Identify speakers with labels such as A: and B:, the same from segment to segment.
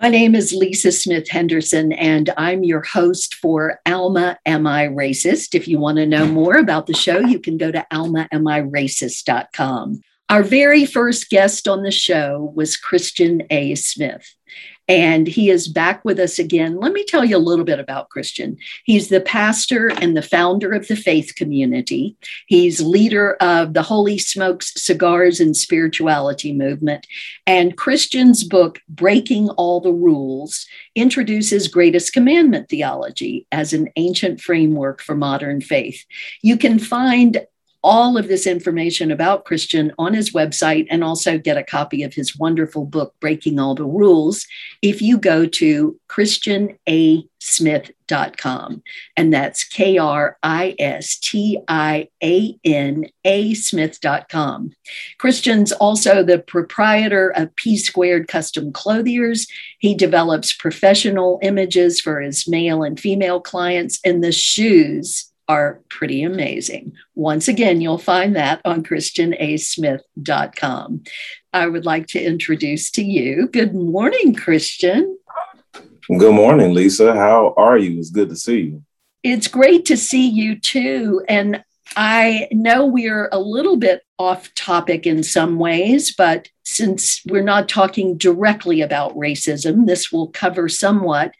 A: My name is Lisa Smith Henderson, and I'm your host for Alma Am I Racist? If you want to know more about the show, you can go to almaamiracist.com. Our very first guest on the show was Kristian A. Smith and he is back with us again. Let me tell you a little bit about Kristian. He's the pastor and the founder of the faith community. He's leader of the Holy Smokes Cigars and Spirituality movement. And Kristian's book, Breaking All the Rules, introduces greatest commandment theology as an ancient framework for modern faith. You can find all of this information about Kristian on his website and also get a copy of his wonderful book, Breaking All the Rules, if you go to kristianasmith.com. And that's K R I S T I A N A Smith.com. Kristian's also the proprietor of P Squared Custom Clothiers. He develops professional images for his male and female clients, and the shoes are pretty amazing. Once again, you'll find that on kristianasmith.com. I would like to introduce to you. Good morning, Kristian.
B: Good morning, Lisa. How are you? It's good to see you.
A: It's great to see you too. And I know we're a little bit off topic in some ways, but since we're not talking directly about racism, this will cover somewhat.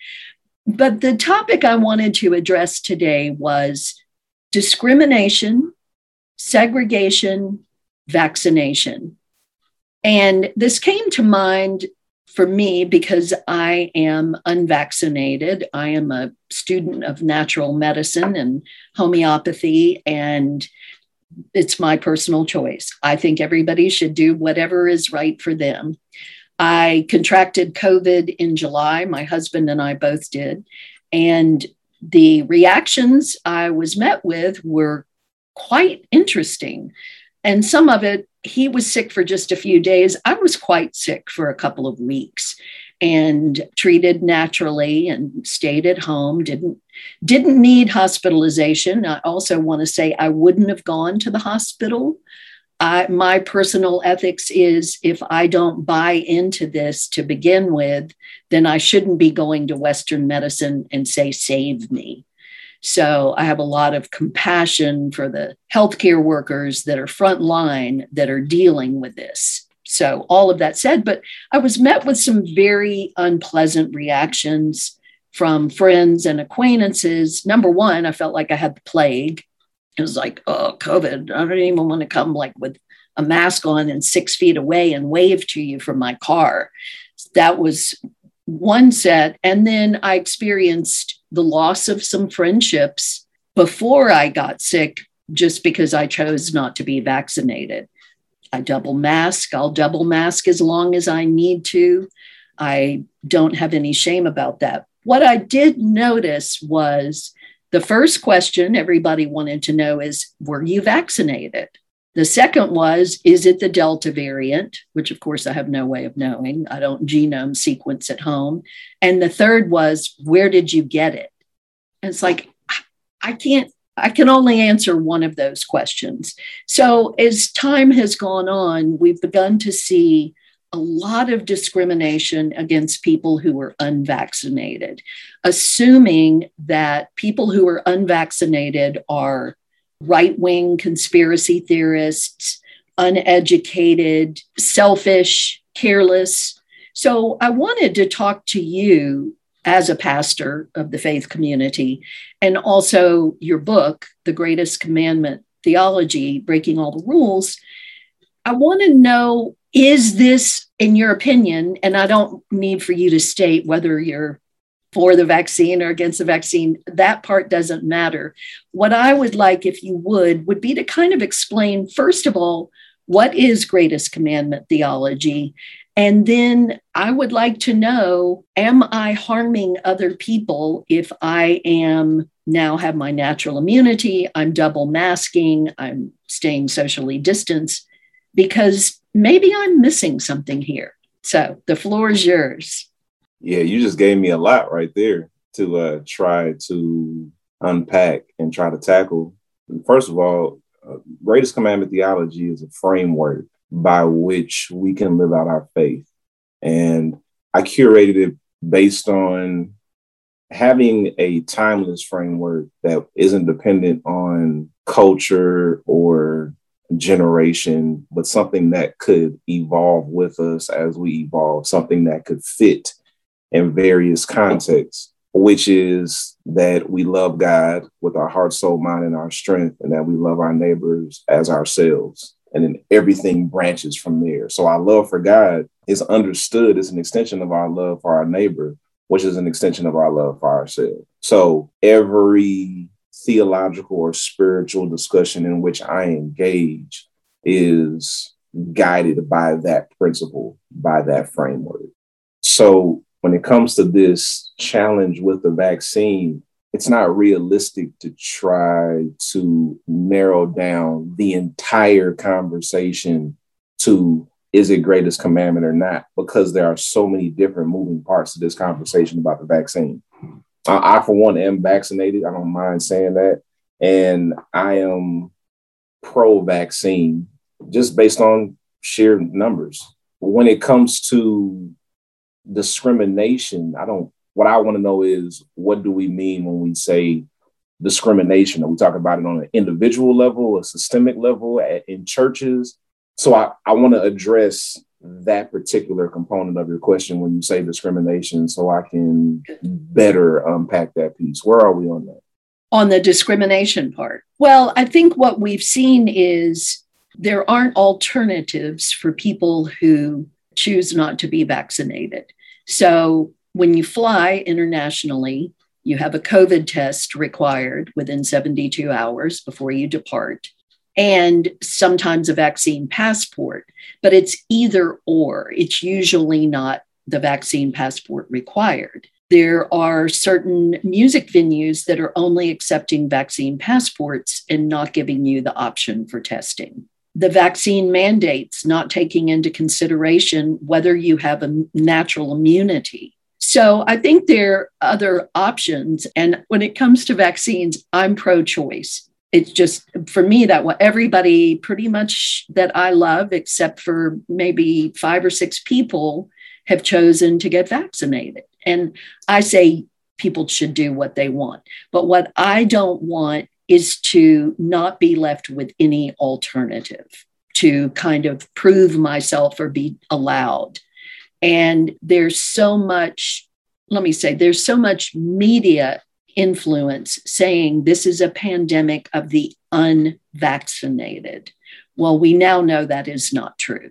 A: But the topic I wanted to address today was discrimination, segregation, vaccination. And this came to mind for me because I am unvaccinated. I am a student of natural medicine and homeopathy, and it's my personal choice. I think everybody should do whatever is right for them. I contracted COVID in July. My husband and I both did. And the reactions I was met with were quite interesting. And some of it, he was sick for just a few days. I was quite sick for a couple of weeks and treated naturally and stayed at home didn't didn't need hospitalization i also want to say i wouldn't have gone to the hospital I, my personal ethics is if I don't buy into this to begin with, then I shouldn't be going to Western medicine and say, save me. So I have a lot of compassion for the healthcare workers that are frontline that are dealing with this. So, all of that said, but I was met with some very unpleasant reactions from friends and acquaintances. Number one, I felt like I had the plague it was like, oh, COVID. I don't even want to come like with a mask on and six feet away and wave to you from my car. That was one set. And then I experienced the loss of some friendships before I got sick just because I chose not to be vaccinated. I double mask. I'll double mask as long as I need to. I don't have any shame about that. What I did notice was the first question everybody wanted to know is Were you vaccinated? The second was Is it the Delta variant? Which, of course, I have no way of knowing. I don't genome sequence at home. And the third was Where did you get it? And it's like, I can't I can only answer one of those questions. So, as time has gone on, we've begun to see a lot of discrimination against people who are unvaccinated, assuming that people who are unvaccinated are right wing conspiracy theorists, uneducated, selfish, careless. So I wanted to talk to you as a pastor of the faith community and also your book, The Greatest Commandment Theology Breaking All the Rules. I want to know is this, in your opinion, and I don't need for you to state whether you're for the vaccine or against the vaccine, that part doesn't matter. What I would like, if you would, would be to kind of explain, first of all, what is greatest commandment theology? And then I would like to know Am I harming other people if I am now have my natural immunity? I'm double masking, I'm staying socially distanced because maybe I'm missing something here. So the floor is yours.
B: Yeah, you just gave me a lot right there to uh, try to unpack and try to tackle. First of all, uh, greatest commandment theology is a framework by which we can live out our faith. And I curated it based on having a timeless framework that isn't dependent on culture or generation, but something that could evolve with us as we evolve, something that could fit in various contexts, which is that we love God with our heart, soul, mind, and our strength, and that we love our neighbors as ourselves. And then everything branches from there. So our love for God is understood as an extension of our love for our neighbor, which is an extension of our love for ourselves. So every theological or spiritual discussion in which I engage is guided by that principle, by that framework. So when it comes to this challenge with the vaccine, it's not realistic to try to narrow down the entire conversation to is it greatest commandment or not because there are so many different moving parts to this conversation about the vaccine I, I, for one, am vaccinated. I don't mind saying that. And I am pro vaccine just based on sheer numbers. When it comes to discrimination, I don't, what I want to know is what do we mean when we say discrimination? Are we talking about it on an individual level, a systemic level, at, in churches? So I, I want to address that particular component of your question when you say discrimination so I can better unpack that piece. Where are we on that?
A: On the discrimination part. Well, I think what we've seen is there aren't alternatives for people who choose not to be vaccinated. So when you fly internationally, you have a COVID test required within 72 hours before you depart and sometimes a vaccine passport, but it's either or. It's usually not the vaccine passport required. There are certain music venues that are only accepting vaccine passports and not giving you the option for testing. The vaccine mandates not taking into consideration whether you have a natural immunity. So I think there are other options. And when it comes to vaccines, I'm pro choice it's just for me that what everybody pretty much that I love, except for maybe five or six people, have chosen to get vaccinated. And I say people should do what they want. But what I don't want is to not be left with any alternative to kind of prove myself or be allowed. And there's so much, let me say, there's so much media influence saying this is a pandemic of the unvaccinated. Well, we now know that is not true.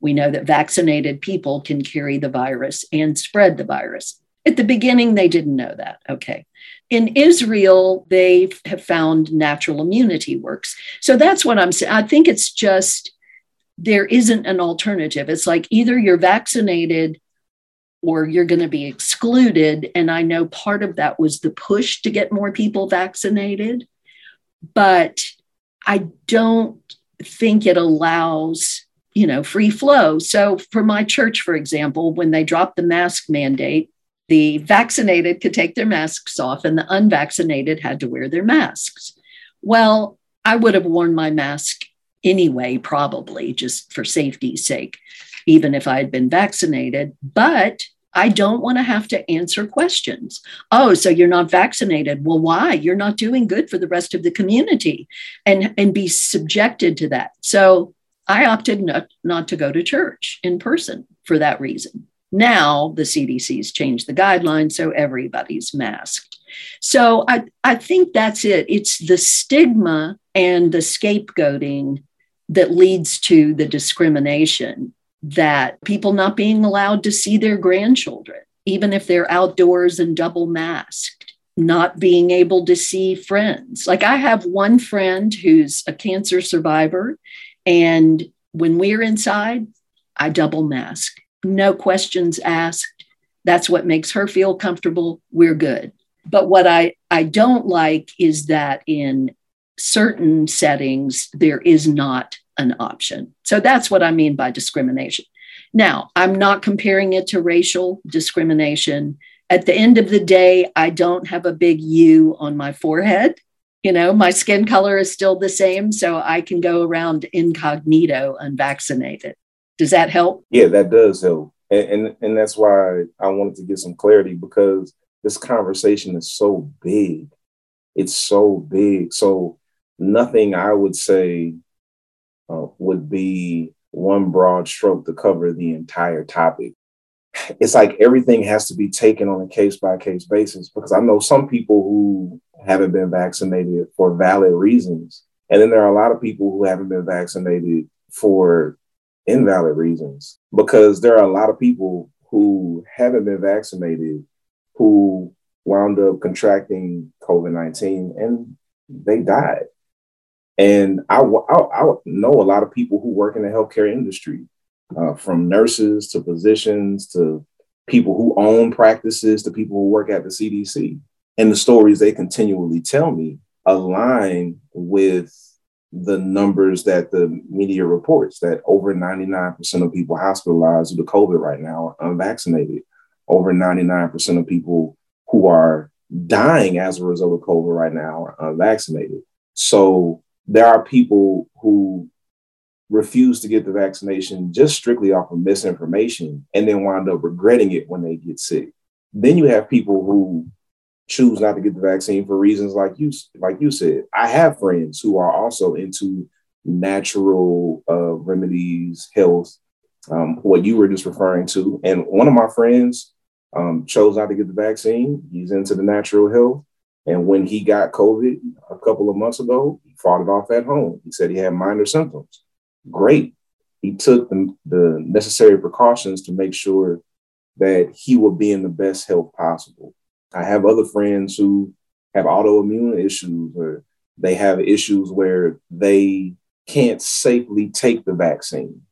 A: We know that vaccinated people can carry the virus and spread the virus. At the beginning, they didn't know that. Okay. In Israel, they have found natural immunity works. So that's what I'm saying. I think it's just there isn't an alternative. It's like either you're vaccinated or you're going to be excluded. And I know part of that was the push to get more people vaccinated, but I don't think it allows you know free flow so for my church for example when they dropped the mask mandate the vaccinated could take their masks off and the unvaccinated had to wear their masks well i would have worn my mask anyway probably just for safety's sake even if I had been vaccinated. But I don't want to have to answer questions. Oh, so you're not vaccinated. Well, why? You're not doing good for the rest of the community and, and be subjected to that. So I opted not, not to go to church in person for that reason. Now the CDC's changed the guidelines, so everybody's masked. So I, I think that's it. It's the stigma and the scapegoating that leads to the discrimination that people not being allowed to see their grandchildren, even if they're outdoors and double masked, not being able to see friends. Like I have one friend who's a cancer survivor, and when we're inside, I double mask, no questions asked. That's what makes her feel comfortable. We're good. But what I, I don't like is that in certain settings, there is not an option. So that's what I mean by discrimination. Now, I'm not comparing it to racial discrimination. At the end of the day, I don't have a big U on my forehead. You know, my skin color is still the same, so I can go around incognito unvaccinated. Does that help?
B: Yeah, that does help. and, and and that's why I wanted to get some clarity because this conversation is so big. It's so big. So nothing I would say uh, would be one broad stroke to cover the entire topic. It's like everything has to be taken on a case by case basis because I know some people who haven't been vaccinated for valid reasons. And then there are a lot of people who haven't been vaccinated for invalid reasons because there are a lot of people who haven't been vaccinated who wound up contracting COVID 19 and they died. And I, I, I, know a lot of people who work in the healthcare industry, uh, from nurses to physicians to people who own practices to people who work at the CDC. And the stories they continually tell me align with the numbers that the media reports that over 99% of people hospitalized due to COVID right now are unvaccinated. Over 99% of people who are dying as a result of COVID right now are unvaccinated. So there are people who refuse to get the vaccination just strictly off of misinformation and then wind up regretting it when they get sick. Then you have people who choose not to get the vaccine for reasons like you like you said. I have friends who are also into natural uh, remedies, health, um, what you were just referring to. And one of my friends um, chose not to get the vaccine. He's into the natural health. And when he got COVID a couple of months ago, fought it off at home. He said he had minor symptoms. Great. He took the, the necessary precautions to make sure that he would be in the best health possible. I have other friends who have autoimmune issues or they have issues where they can't safely take the vaccine.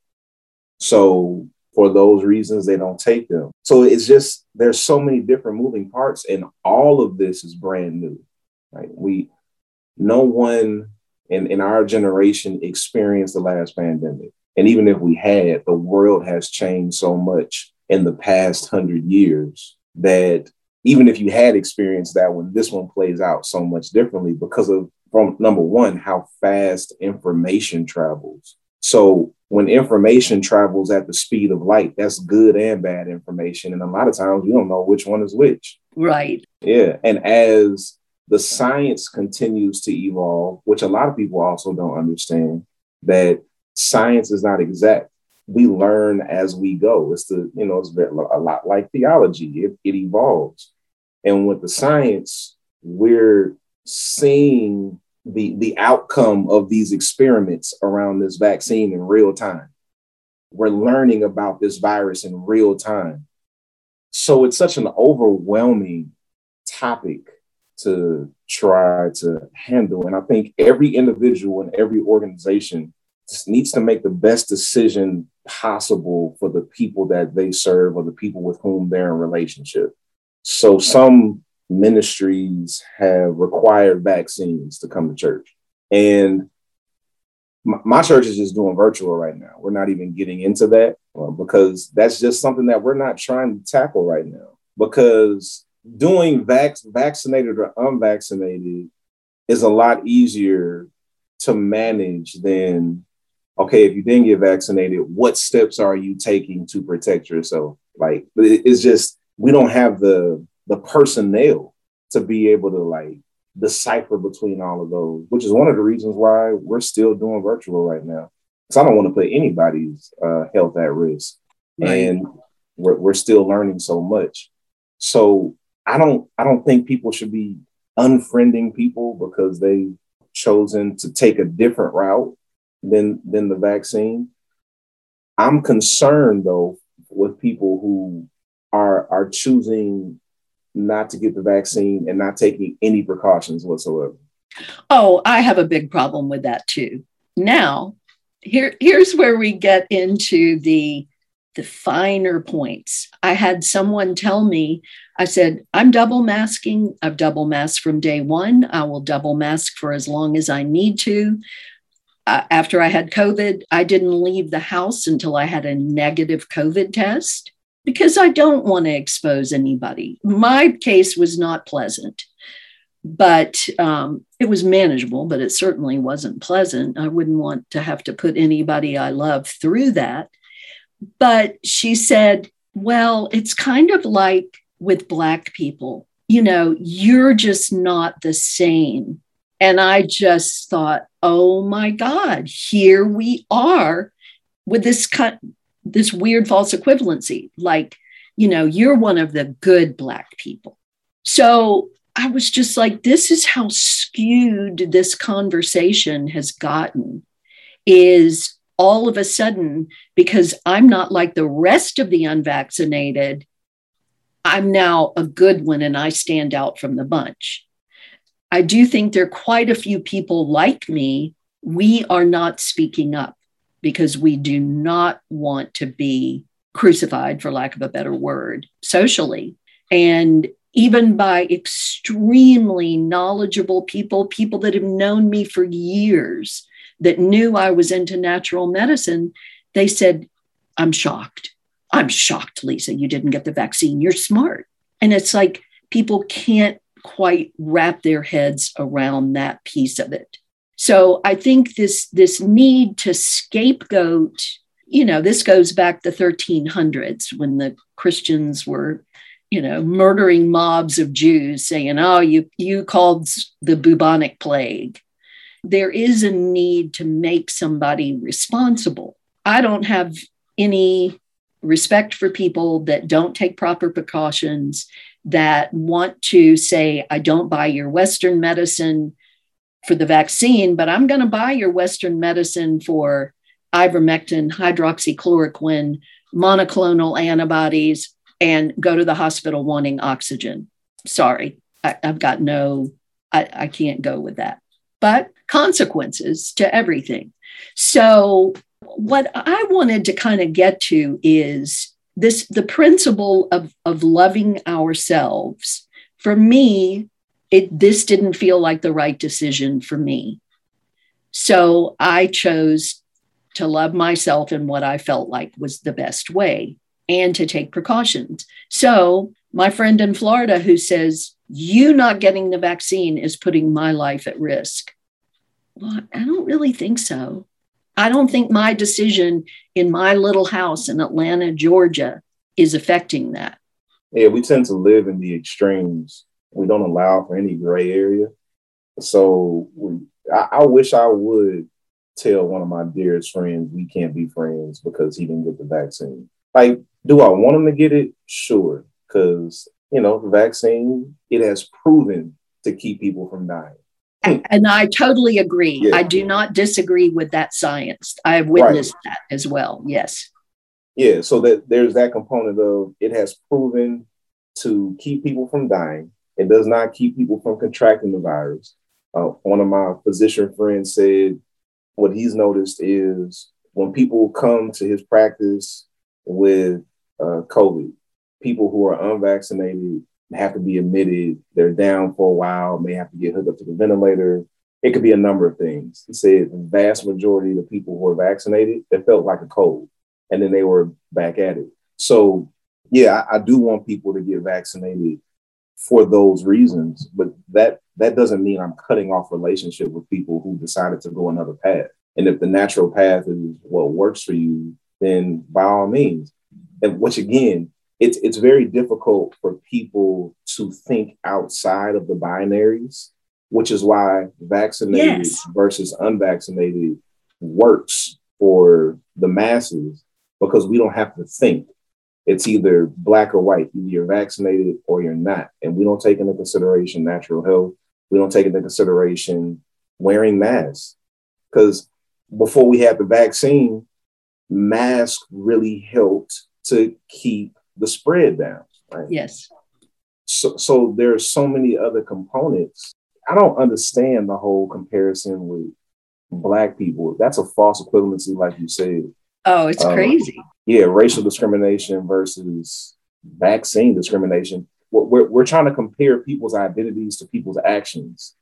B: So for those reasons, they don't take them. So it's just there's so many different moving parts, and all of this is brand new. Right? We no one in, in our generation experienced the last pandemic. And even if we had, the world has changed so much in the past hundred years that even if you had experienced that one, this one plays out so much differently because of from number one, how fast information travels. So when information travels at the speed of light, that's good and bad information. And a lot of times you don't know which one is which.
A: Right.
B: Yeah. And as the science continues to evolve, which a lot of people also don't understand, that science is not exact. We learn as we go. It's the, you know, it's a lot like theology. It, it evolves. And with the science, we're seeing the the outcome of these experiments around this vaccine in real time. We're learning about this virus in real time. So it's such an overwhelming topic to try to handle. And I think every individual and every organization just needs to make the best decision possible for the people that they serve or the people with whom they're in relationship. So some ministries have required vaccines to come to church. And my, church is just doing virtual right now. We're not even getting into that uh, because that's just something that we're not trying to tackle right now. Because doing vac- vaccinated or unvaccinated is a lot easier to manage than okay if you didn't get vaccinated what steps are you taking to protect yourself like it's just we don't have the the personnel to be able to like decipher between all of those, which is one of the reasons why we're still doing virtual right now. Because I don't want to put anybody's uh, health at risk, right. and we're, we're still learning so much. So I don't I don't think people should be unfriending people because they've chosen to take a different route than than the vaccine. I'm concerned though with people who are are choosing not to get the vaccine and not taking any precautions whatsoever.
A: Oh, I have a big problem with that too. Now, here here's where we get into the the finer points. I had someone tell me, I said, I'm double masking. I've double masked from day one. I will double mask for as long as I need to. Uh, after I had COVID, I didn't leave the house until I had a negative COVID test because I don't want to expose anybody. My case was not pleasant, but um, it was manageable, but it certainly wasn't pleasant. I wouldn't want to have to put anybody I love through that. But she said, Well, it's kind of like with Black people, you know, you're just not the same. And I just thought, oh my God, here we are with this cut, this weird false equivalency. Like, you know, you're one of the good Black people. So I was just like, this is how skewed this conversation has gotten. Is all of a sudden, because I'm not like the rest of the unvaccinated, I'm now a good one and I stand out from the bunch. I do think there are quite a few people like me. We are not speaking up because we do not want to be crucified, for lack of a better word, socially. And even by extremely knowledgeable people, people that have known me for years, that knew I was into natural medicine, they said, I'm shocked. I'm shocked, Lisa, you didn't get the vaccine. You're smart. And it's like people can't quite wrap their heads around that piece of it. So I think this, this need to scapegoat, you know, this goes back the 1300s when the Christians were you know, murdering mobs of Jews, saying, "Oh, you you called the bubonic plague." There is a need to make somebody responsible. I don't have any respect for people that don't take proper precautions, that want to say, I don't buy your Western medicine for the vaccine, but I'm going to buy your Western medicine for ivermectin, hydroxychloroquine, monoclonal antibodies, and go to the hospital wanting oxygen. Sorry, I, have got no, I, I can't go with that. But consequences to everything. So, what I wanted to kind of get to is this the principle of, of loving ourselves. For me, it this didn't feel like the right decision for me. So I chose to love myself in what I felt like was the best way and to take precautions. So my friend in Florida who says, You not getting the vaccine is putting my life at risk. Well, I don't really think so. I don't think my decision in my little house in Atlanta, Georgia, is affecting that.
B: Yeah, we tend to live in the extremes. We don't allow for any gray area. So we, I, I wish I would tell one of my dearest friends we can't be friends because he didn't get the vaccine. Like, do I want him to get it? Sure, because you know the vaccine it has proven to keep people from dying.
A: And I totally agree. Yeah. I do not disagree with that science. I have witnessed right. that as well. Yes.
B: Yeah. So that there's that component of it has proven to keep people from dying. It does not keep people from contracting the virus. Uh, one of my physician friends said what he's noticed is when people come to his practice with uh, COVID, people who are unvaccinated have to be admitted. They're down for a while, may have to get hooked up to the ventilator. It could be a number of things. He said the vast majority of the people who were vaccinated, it felt like a cold, and then they were back at it. So, yeah, I, I do want people to get vaccinated for those reasons, but that that doesn't mean I'm cutting off relationship with people who decided to go another path. And if the natural path is what works for you, then by all means. And which again, it's it's very difficult for people to think outside of the binaries, which is why vaccinated yes. versus unvaccinated works for the masses because we don't have to think. It's either black or white. Either you're vaccinated or you're not. And we don't take into consideration natural health. We don't take into consideration wearing masks. Because before we had the vaccine, masks really helped to keep the spread down.
A: Right? Yes.
B: So, so there are so many other components. I don't understand the whole comparison with black people. That's a false equivalency, like you said.
A: Oh, it's um, crazy.
B: Yeah, racial discrimination versus vaccine discrimination. We're, we're trying to compare people's identities to people's actions.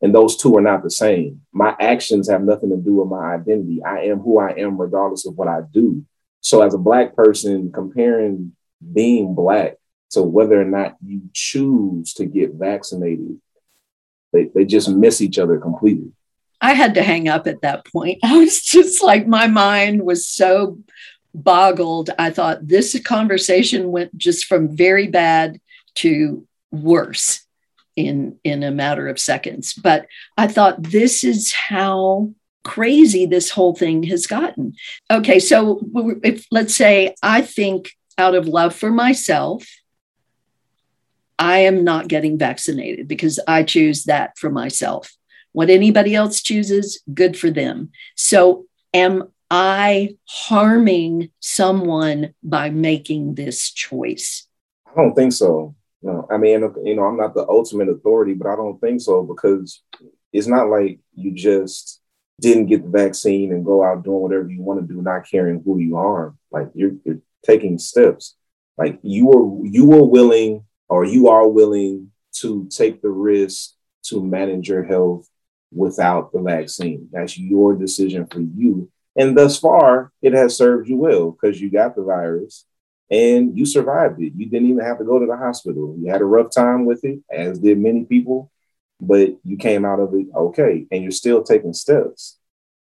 B: And those two are not the same. My actions have nothing to do with my identity. I am who I am, regardless of what I do. So, as a Black person, comparing being black to whether or not you choose to get vaccinated. They, they just miss each other completely.
A: I had to hang up at that point. I was just like, my mind was so boggled. I thought this conversation went just from very bad to worse in in a matter of seconds. But I thought this is how crazy this whole thing has gotten. Okay, so if let's say I think out of love for myself, I am not getting vaccinated because I choose that for myself. What anybody else chooses, good for them. So, am I harming someone by making this choice?
B: I don't think so. No, I mean, you know, I'm not the ultimate authority, but I don't think so because it's not like you just didn't get the vaccine and go out doing whatever you want to do, not caring who you are. Like you're, you're taking steps. Like you were, you were willing or you are willing to take the risk to manage your health without the vaccine. That's your decision for you. And thus far, it has served you well because you got the virus and you survived it. You didn't even have to go to the hospital. You had a rough time with it, as did many people, but you came out of it okay. And you're still taking steps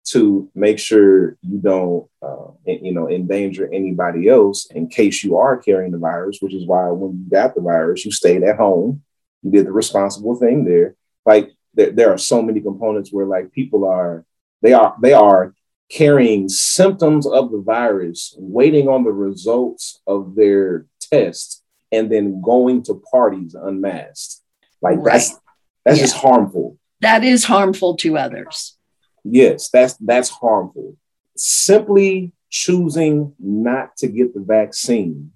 B: to make sure you don't, uh, you know, endanger anybody else in case you are carrying the virus. Which is why when you got the virus, you stayed at home. You did the responsible thing there. Like there, there are so many components where like people are they are they are carrying symptoms of the virus, waiting on the results of their test, and then going to parties unmasked. Like right. that's that's yeah. just harmful.
A: That is harmful to others.
B: Yes, that's that's harmful. Simply choosing not to get the vaccine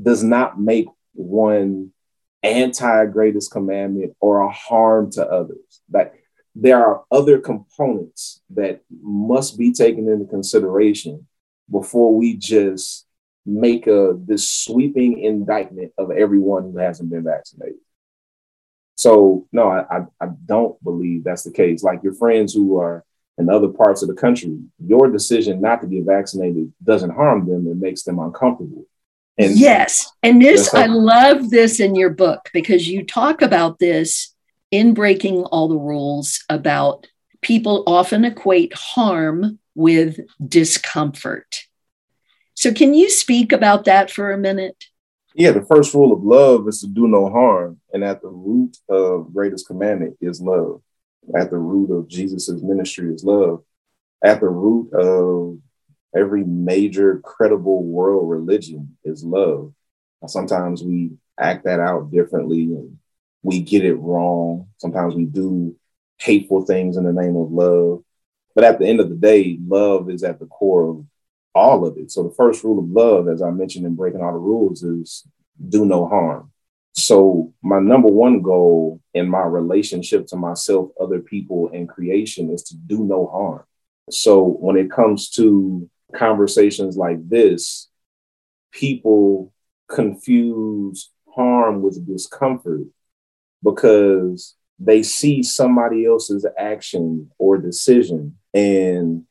B: does not make one anti greatest commandment or a harm to others. That there are other components that must be taken into consideration before we just make a this sweeping indictment of everyone who hasn't been vaccinated. So no, I, I don't believe that's the case. Like your friends who are in other parts of the country, your decision not to get vaccinated doesn't harm them; it makes them uncomfortable.
A: And yes, and this I love this in your book because you talk about this in breaking all the rules about people often equate harm with discomfort. So, can you speak about that for a minute?
B: Yeah, the first rule of love is to do no harm. And at the root of greatest commandment is love. At the root of Jesus's ministry is love. At the root of every major credible world religion is love. Sometimes we act that out differently and we get it wrong. Sometimes we do hateful things in the name of love. But at the end of the day, love is at the core of all of it. So the first rule of love, as I mentioned in breaking all the rules, is do no harm. So my number one goal in my relationship to myself, other people, and creation is to do no harm. So when it comes to conversations like this, people confuse harm with discomfort because they see somebody else's action or decision and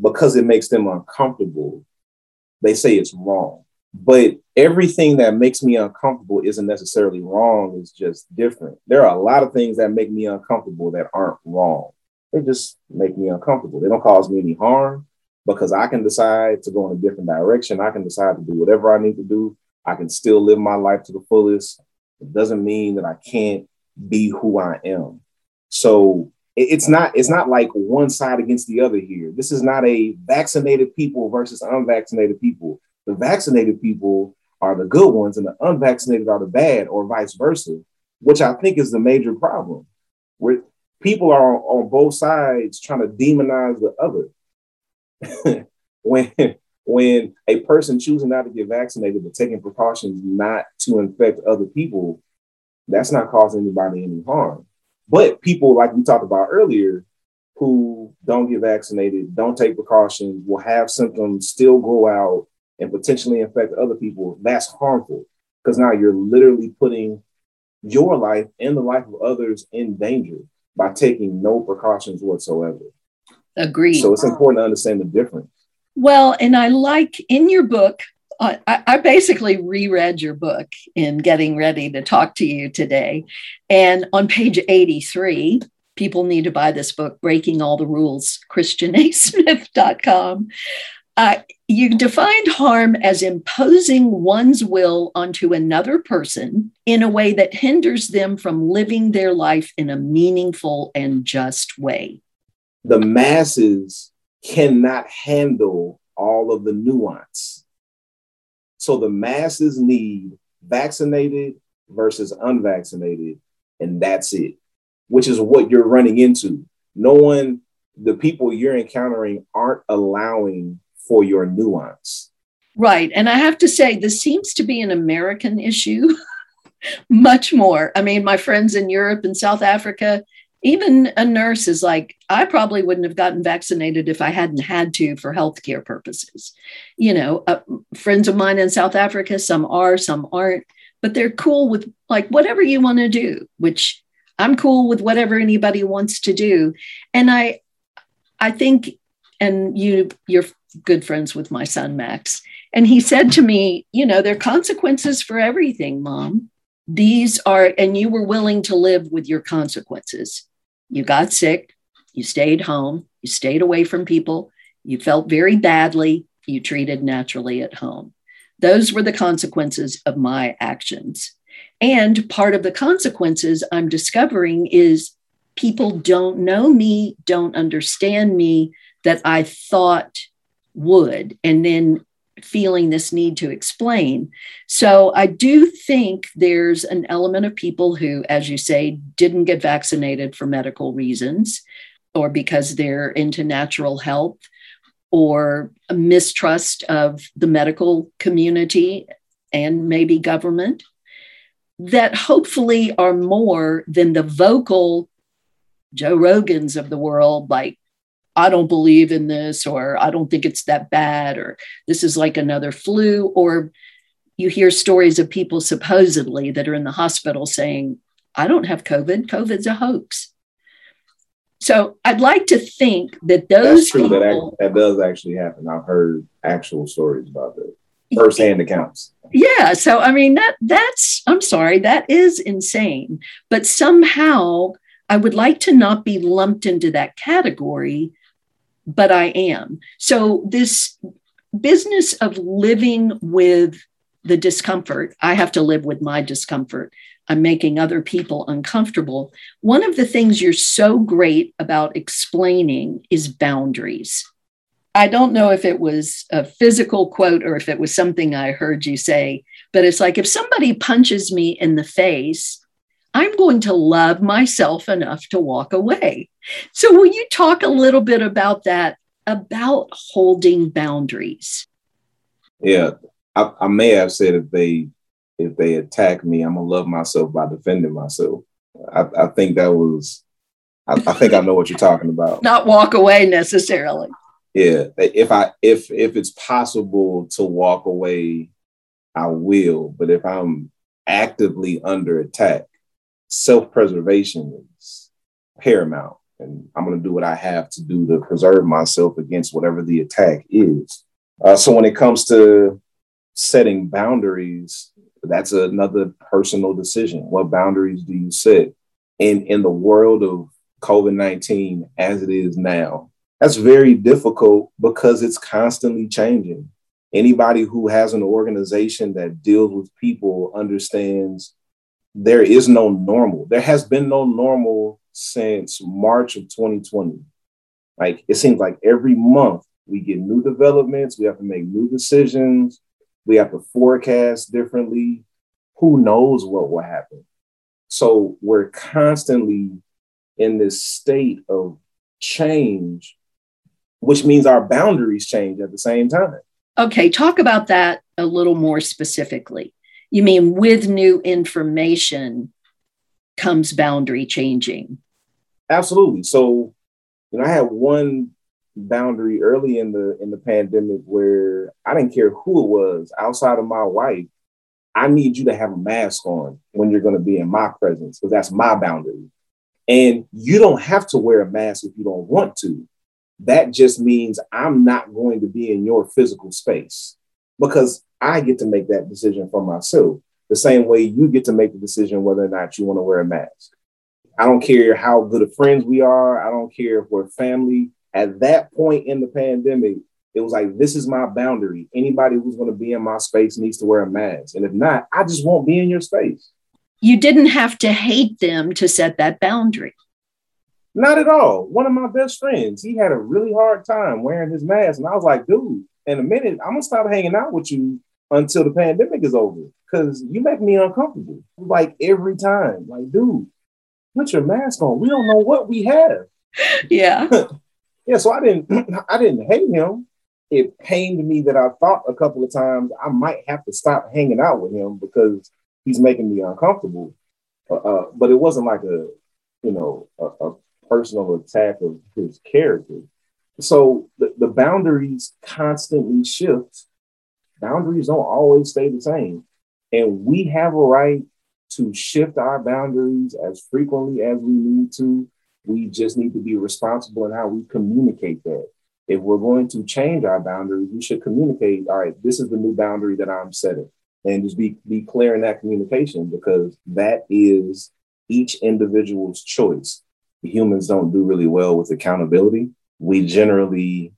B: because it makes them uncomfortable they say it's wrong. But everything that makes me uncomfortable isn't necessarily wrong it's just different. There are a lot of things that make me uncomfortable that aren't wrong. They just make me uncomfortable. They don't cause me any harm because i can decide to go in a different direction. I can decide to do whatever i need to do. I can still live my life to the fullest. It doesn't mean that i can't be who I am. So it's not it's not like one side against the other here. This is not a vaccinated people versus unvaccinated people. The vaccinated people are the good ones and the unvaccinated are the bad or vice versa, which I think is the major problem. Where people are on, both sides trying to demonize the other. when when a person choosing not to get vaccinated but taking precautions not to infect other people that's not causing anybody any harm. But people, like we talked about earlier, who don't get vaccinated, don't take precautions, will have symptoms, still go out and potentially infect other people, that's harmful because now you're literally putting your life and the life of others in danger by taking no precautions whatsoever.
A: Agreed.
B: So it's important to understand the difference.
A: Well, and I like in your book, I, I, basically reread your book in getting ready to talk to you today. And on page 83, people need to buy this book, Breaking All the Rules, kristianasmith.com. Uh, You defined harm as imposing one's will onto another person in a way that hinders them from living their life in a meaningful and just way.
B: The masses cannot handle all of the nuance. So the masses need vaccinated versus unvaccinated, and that's it, which is what you're running into. No one, the people you're encountering aren't allowing for your nuance.
A: Right. And I have to say, this seems to be an American issue much more. I mean, my friends in Europe and South Africa, even a nurse is like, I probably wouldn't have gotten vaccinated if I hadn't had to for healthcare purposes. You know, uh, friends of mine in South Africa, some are, some aren't, but they're cool with like whatever you want to do, which I'm cool with whatever anybody wants to do. And I, I think, and you, you're good friends with my son, Max. And he said to me, You know, there are consequences for everything, mom. These are, and you were willing to live with your consequences. You got sick, you stayed home, you stayed away from people, you felt very badly, you treated naturally at home. Those were the consequences of my actions. And part of the consequences I'm discovering is people don't know me, don't understand me that I thought would, and then feeling this need to explain. So I do think there's an element of people who, as you say, didn't get vaccinated for medical reasons or because they're into natural health or a mistrust of the medical community and maybe government that hopefully are more than the vocal Joe Rogans of the world, like I don't believe in this, or I don't think it's that bad, or this is like another flu, or you hear stories of people supposedly that are in the hospital saying, I don't have COVID, COVID's a hoax. So I'd like to think that those
B: That's true. People, that, that does actually happen. I've heard actual stories about that, firsthand accounts.
A: Yeah. So I mean that that's I'm sorry, that is insane. But somehow I would like to not be lumped into that category but I am. So, this business of living with the discomfort, I have to live with my discomfort. I'm making other people uncomfortable. One of the things you're so great about explaining is boundaries. I don't know if it was a physical quote or if it was something I heard you say, but it's like if somebody punches me in the face, I'm going to love myself enough to walk away. So, will you talk a little bit about that, about holding boundaries?
B: Yeah, I, I may have said if they if they attack me, I'm gonna love myself by defending myself. I, I think that was, I, I think I know what you're talking about.
A: Not walk away necessarily.
B: Yeah, if I if if it's possible to walk away, I will. But if I'm actively under attack, self preservation is paramount. And I'm going to do what I have to do to preserve myself against whatever the attack is. Uh, so when it comes to setting boundaries, that's another personal decision. What boundaries do you set? In, in the world of COVID 19 as it is now, that's very difficult because it's constantly changing. Anybody who has an organization that deals with people understands there is no normal. There has been no normal since March of 2020. Like it seems like every month we get new developments, we have to make new decisions, we have to forecast differently. Who knows what will happen? So we're constantly in this state of change, which means our boundaries change at the same time.
A: Okay, talk about that a little more specifically. You mean with new information comes boundary changing?
B: Absolutely. So, you know, I had one boundary early in the in the pandemic where I didn't care who it was outside of my wife. I need you to have a mask on when you're going to be in my presence because that's my boundary. And you don't have to wear a mask if you don't want to. That just means I'm not going to be in your physical space because I get to make that decision for myself. The same way you get to make the decision whether or not you want to wear a mask. I don't care how good of friends we are. I don't care if we're family. At that point in the pandemic, it was like, this is my boundary. Anybody who's going to be in my space needs to wear a mask. And if not, I just won't be in your space.
A: You didn't have to hate them to set that boundary.
B: Not at all. One of my best friends, he had a really hard time wearing his mask. And I was like, dude, in a minute, I'm to stop hanging out with you until the pandemic is over because you make me uncomfortable. Like every time, like, dude, put your mask on. We don't know what we have.
A: Yeah.
B: yeah. So I didn't, I didn't hate him it pained me that I thought a couple of times I might have to stop hanging out with him because he's making me uncomfortable. Uh, uh, but it wasn't like a, you know, a, a, personal attack of his character. So the, the boundaries constantly shift. Boundaries don't always stay the same. And we have a right to shift our boundaries as frequently as we need to. We just need to be responsible in how we communicate that if we're going to change our boundaries, we should communicate, all right, this is the new boundary that I'm setting. And just be, be clear in that communication because that is each individual's choice. Humans don't do really well with accountability. We generally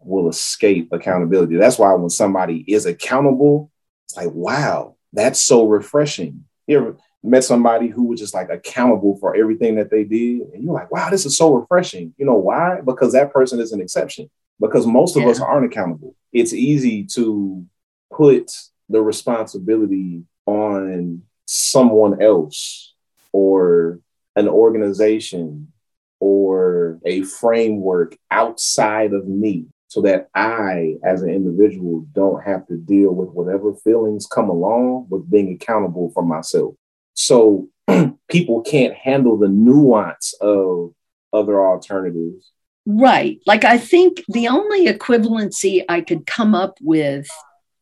B: will escape accountability. That's why when somebody is accountable, it's like, wow, that's so refreshing. You ever met somebody who was just like accountable for everything that they did. And you're like, wow, this is so refreshing. You know why? Because that person is an exception. Because most of yeah. us aren't accountable. It's easy to put the responsibility on someone else or an organization or a framework outside of me so that I, as an individual, don't have to deal with whatever feelings come along with being accountable for myself. So people can't handle the nuance of other alternatives.
A: Right. Like I think the only equivalency I could come up with,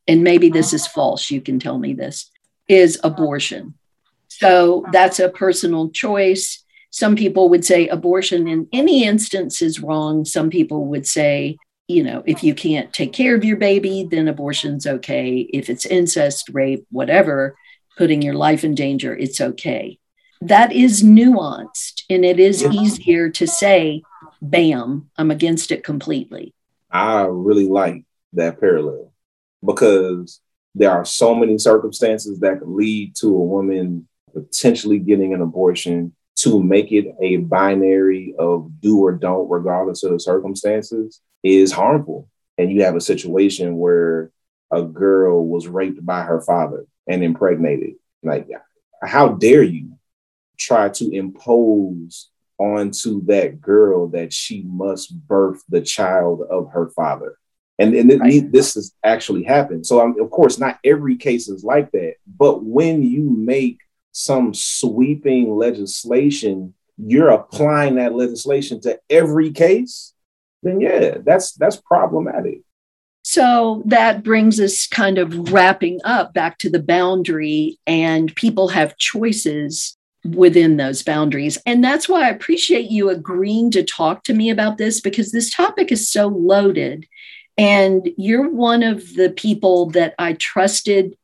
A: and maybe this is false, you can tell me this, is abortion. So that's a personal choice. Some people would say abortion in any instance is wrong. Some people would say, you know, if you can't take care of your baby, then abortion's okay. If it's incest, rape, whatever, putting your life in danger, it's okay. That is nuanced and it is easier to say, bam, I'm against it completely.
B: I really like that parallel because there are so many circumstances that could lead to a woman potentially getting an abortion to make it a binary of do or don't, regardless of the circumstances, is harmful. And you have a situation where a girl was raped by her father and impregnated. Like, how dare you try to impose onto that girl that she must birth the child of her father? And, and right. this has actually happened. So, um, of course, not every case is like that. But when you make some sweeping legislation, you're applying that legislation to every case, then yeah, that's that's problematic.
A: So that brings us kind of wrapping up back to the boundary, and people have choices within those boundaries. And that's why I appreciate you agreeing to talk to me about this because this topic is so loaded. And you're one of the people that I trusted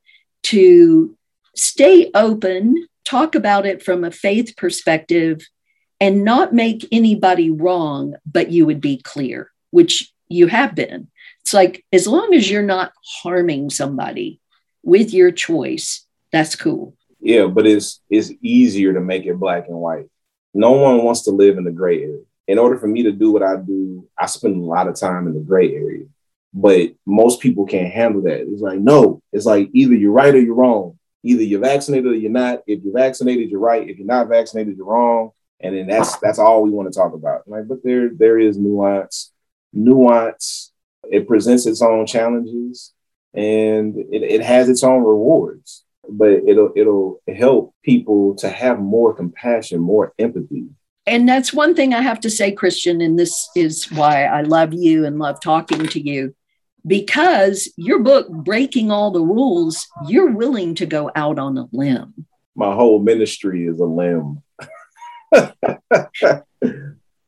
A: to stay open, talk about it from a faith perspective, and not make anybody wrong, but you would be clear, which you have been. It's like as long as you're not harming somebody with your choice, that's cool.
B: Yeah, but it's it's easier to make it black and white. No one wants to live in the gray area. In order for me to do what I do, I spend a lot of time in the gray area. But most people can't handle that. It's like, no, it's like either you're right or you're wrong. Either you're vaccinated or you're not. If you're vaccinated, you're right. If you're not vaccinated, you're wrong. And then that's that's all we want to talk about. Like, but there there is nuance. Nuance it presents its own challenges and it, it has its own rewards, but it'll it'll help people to have more compassion, more empathy.
A: And that's one thing I have to say, Kristian, and this is why I love you and love talking to you. Because your book, Breaking All the Rules, you're willing to go out on a limb.
B: My whole ministry is a limb. I,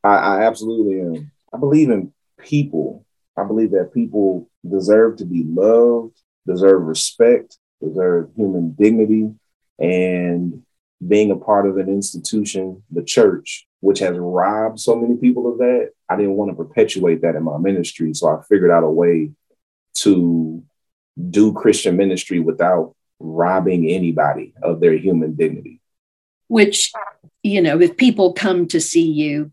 B: I absolutely am. I believe in people I believe that people deserve to be loved, deserve respect, deserve human dignity, and being a part of an institution, the church, which has robbed so many people of that, I didn't want to perpetuate that in my ministry. So I figured out a way to do Christian ministry without robbing anybody of their human dignity.
A: Which, you know, if people come to see you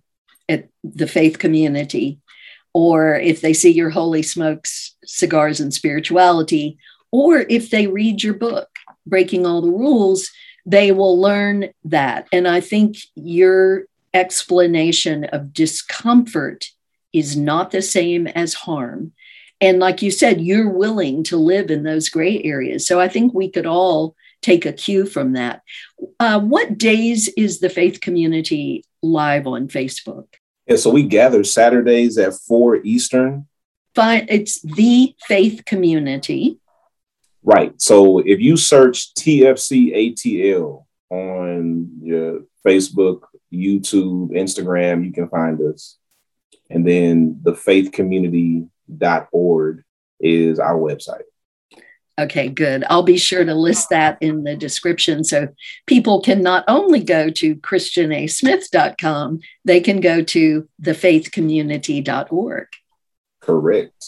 A: at the faith community, or if they see your holy smokes, cigars, and spirituality, or if they read your book, Breaking All the Rules, they will learn that. And I think your explanation of discomfort is not the same as harm. And like you said, you're willing to live in those gray areas. So I think we could all take a cue from that. Uh, what days is the faith community live on Facebook?
B: Yeah, so we gather Saturdays at 4 Eastern.
A: Fine, it's the faith community.
B: Right. So if you search TFC ATL on your Facebook, YouTube, Instagram, you can find us. And then the faithcommunity.org is our website.
A: Okay, good. I'll be sure to list that in the description so people can not only go to kristianasmith.com, they can go to thefaithcommunity.org.
B: Correct.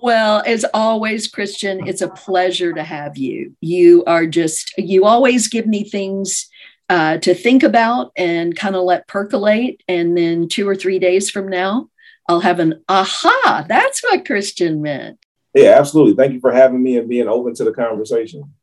A: Well, as always, Kristian, it's a pleasure to have you. You are just, you always give me things uh, to think about and kind of let percolate. And then two or three days from now, I'll have an aha, that's what Kristian meant.
B: Yeah, absolutely. Thank you for having me and being open to the conversation.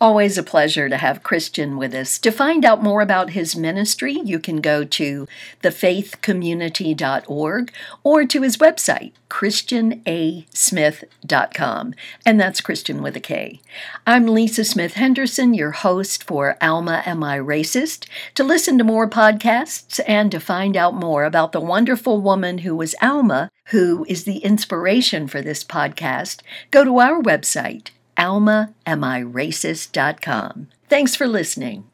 A: Always a pleasure to have Kristian with us. To find out more about his ministry, you can go to thefaithcommunity.org or to his website, kristianasmith.com. And that's Kristian with a K. I'm Lisa Smith Henderson, your host for Alma Am I Racist? To listen to more podcasts and to find out more about the wonderful woman who was Alma, who is the inspiration for this podcast, go to our website, almaamiracist.com. Thanks for listening.